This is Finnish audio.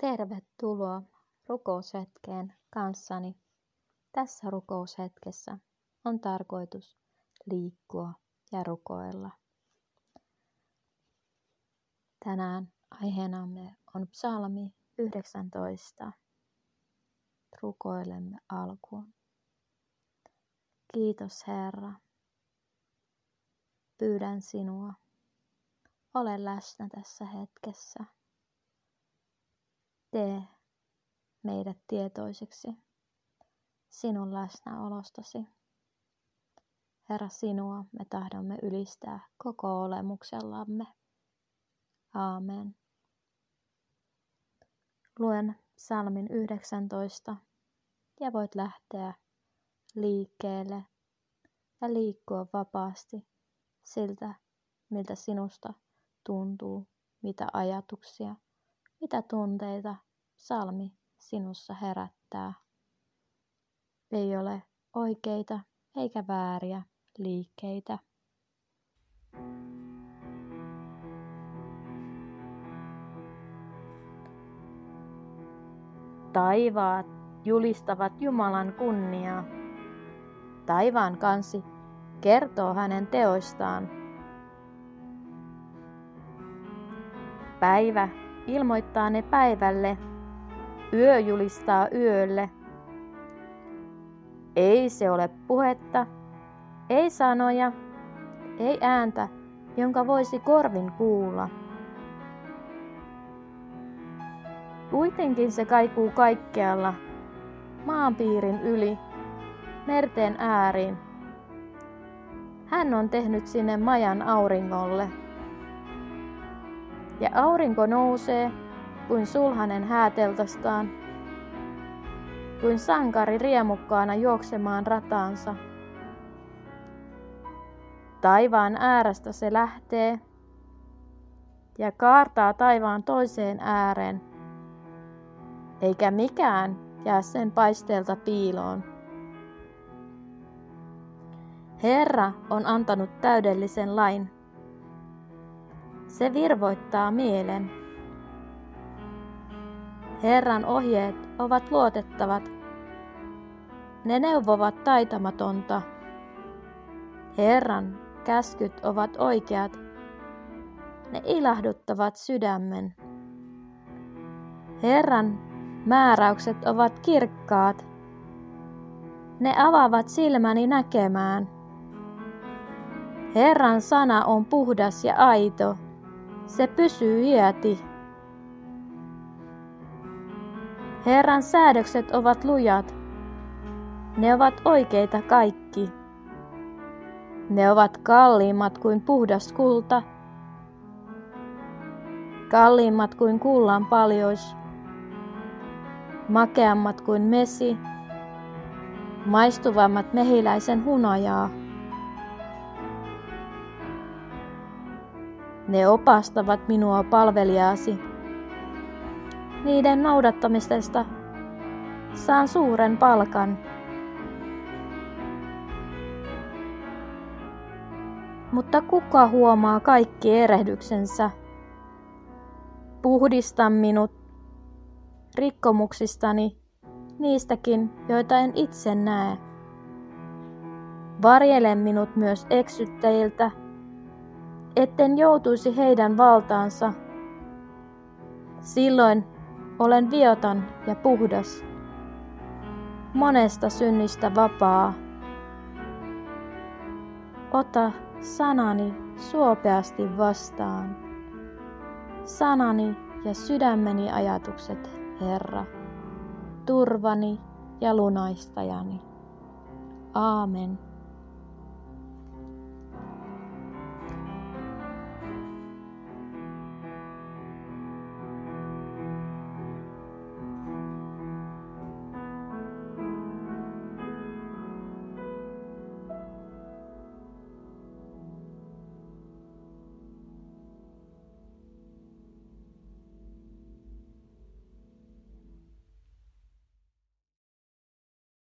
Tervetuloa rukoushetkeen kanssani. Tässä rukoushetkessä on tarkoitus liikkua ja rukoilla. Tänään aiheenamme on psalmi 19. Rukoilemme alkuun. Kiitos Herra. Pyydän sinua. Ole läsnä tässä hetkessä. Tee meidät tietoiseksi sinun läsnäolostasi. Herra, sinua me tahdomme ylistää koko olemuksellamme. Aamen. Luen psalmin 19 ja voit lähteä liikkeelle ja liikkua vapaasti siltä, miltä sinusta tuntuu, mitä ajatuksia mitä tunteita salmi sinussa herättää. Ei ole oikeita eikä vääriä liikkeitä. Taivaat julistavat Jumalan kunniaa. Taivaan kansi kertoo hänen teoistaan. Päivä ilmoittaa ne päivälle, yö julistaa yölle. Ei se ole puhetta, ei sanoja, ei ääntä, jonka voisi korvin kuulla. Kuitenkin se kaikuu kaikkialla, maanpiirin yli, merten ääriin. Hän on tehnyt sinne majan auringolle ja aurinko nousee kuin sulhanen hääteltastaan, kuin sankari riemukkaana juoksemaan rataansa. Taivaan äärestä se lähtee ja kaartaa taivaan toiseen ääreen, eikä mikään jää sen paisteelta piiloon. Herra on antanut täydellisen lain se virvoittaa mielen. Herran ohjeet ovat luotettavat. Ne neuvovat taitamatonta. Herran käskyt ovat oikeat. Ne ilahduttavat sydämen. Herran määräykset ovat kirkkaat. Ne avaavat silmäni näkemään. Herran sana on puhdas ja aito. Se pysyy iäti. Herran säädökset ovat lujat. Ne ovat oikeita kaikki. Ne ovat kalliimmat kuin puhdas kulta, kalliimmat kuin kullan paljois, makeammat kuin mesi, maistuvammat mehiläisen hunajaa. Ne opastavat minua palvelijaasi. Niiden noudattamisesta saan suuren palkan. Mutta kuka huomaa kaikki erehdyksensä? Puhdista minut rikkomuksistani, niistäkin, joita en itse näe. Varjele minut myös eksyttäjiltä etten joutuisi heidän valtaansa. Silloin olen vioton ja puhdas, monesta synnistä vapaa. Ota sanani suopeasti vastaan. Sanani ja sydämeni ajatukset, Herra, turvani ja lunaistajani. Aamen.